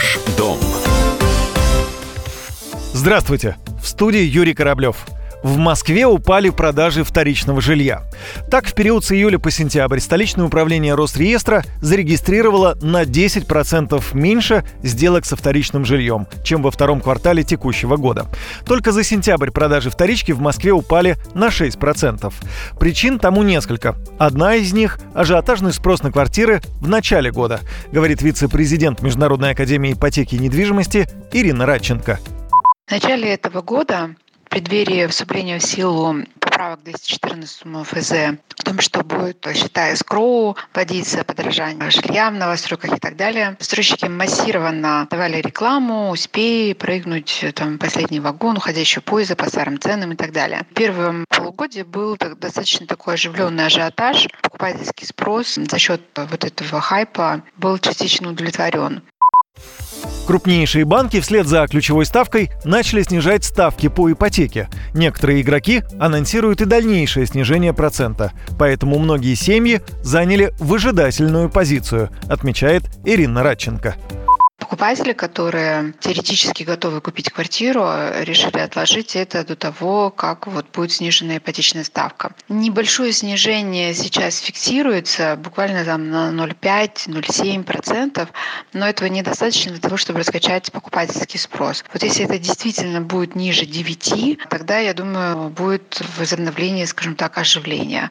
Ваш дом. Здравствуйте! В студии Юрий Кораблев. В Москве упали продажи вторичного жилья. Так, в период с июля по сентябрь столичное управление Росреестра зарегистрировало на 10% меньше сделок со вторичным жильем, чем во втором квартале текущего года. Только за сентябрь продажи вторички в Москве упали на 6%. Причин тому несколько. Одна из них – ажиотажный спрос на квартиры в начале года, говорит вице-президент Международной академии ипотеки и недвижимости Ирина Радченко. В начале этого года преддверии вступления в силу поправок 214 ФЗ о том, что будет, считая скроу, вводиться подорожание жилья в новостройках и так далее. Стройщики массированно давали рекламу, успей прыгнуть там, последний вагон уходящего поезда по старым ценам и так далее. В первом полугодии был достаточно такой оживленный ажиотаж. Покупательский спрос за счет вот этого хайпа был частично удовлетворен. Крупнейшие банки вслед за ключевой ставкой начали снижать ставки по ипотеке. Некоторые игроки анонсируют и дальнейшее снижение процента, поэтому многие семьи заняли выжидательную позицию, отмечает Ирина Радченко. Покупатели, которые теоретически готовы купить квартиру, решили отложить это до того, как вот будет снижена ипотечная ставка. Небольшое снижение сейчас фиксируется, буквально там на 0,5-0,7%, но этого недостаточно для того, чтобы раскачать покупательский спрос. Вот если это действительно будет ниже 9, тогда, я думаю, будет возобновление, скажем так, оживления.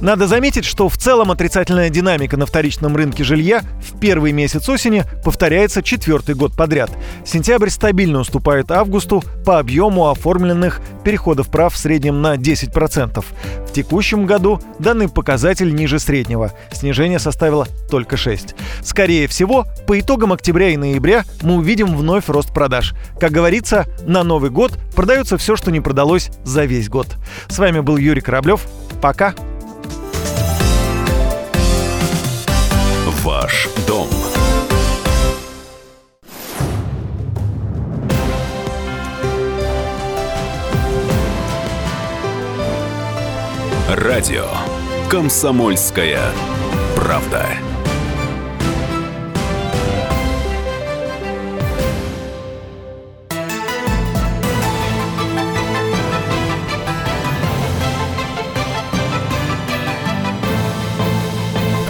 Надо заметить, что в целом отрицательная динамика на вторичном рынке жилья в первый месяц осени повторяется четвертый год подряд. Сентябрь стабильно уступает августу по объему оформленных переходов прав в среднем на 10%. В текущем году данный показатель ниже среднего. Снижение составило только 6. Скорее всего, по итогам октября и ноября мы увидим вновь рост продаж. Как говорится, на Новый год продается все, что не продалось за весь год. С вами был Юрий Кораблев. Пока! Радио Комсомольская правда.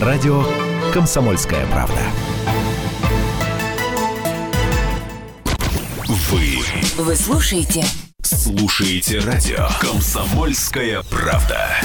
Радио «Комсомольская правда». Вы Вы слушаете слушаете радио «Комсомольская правда».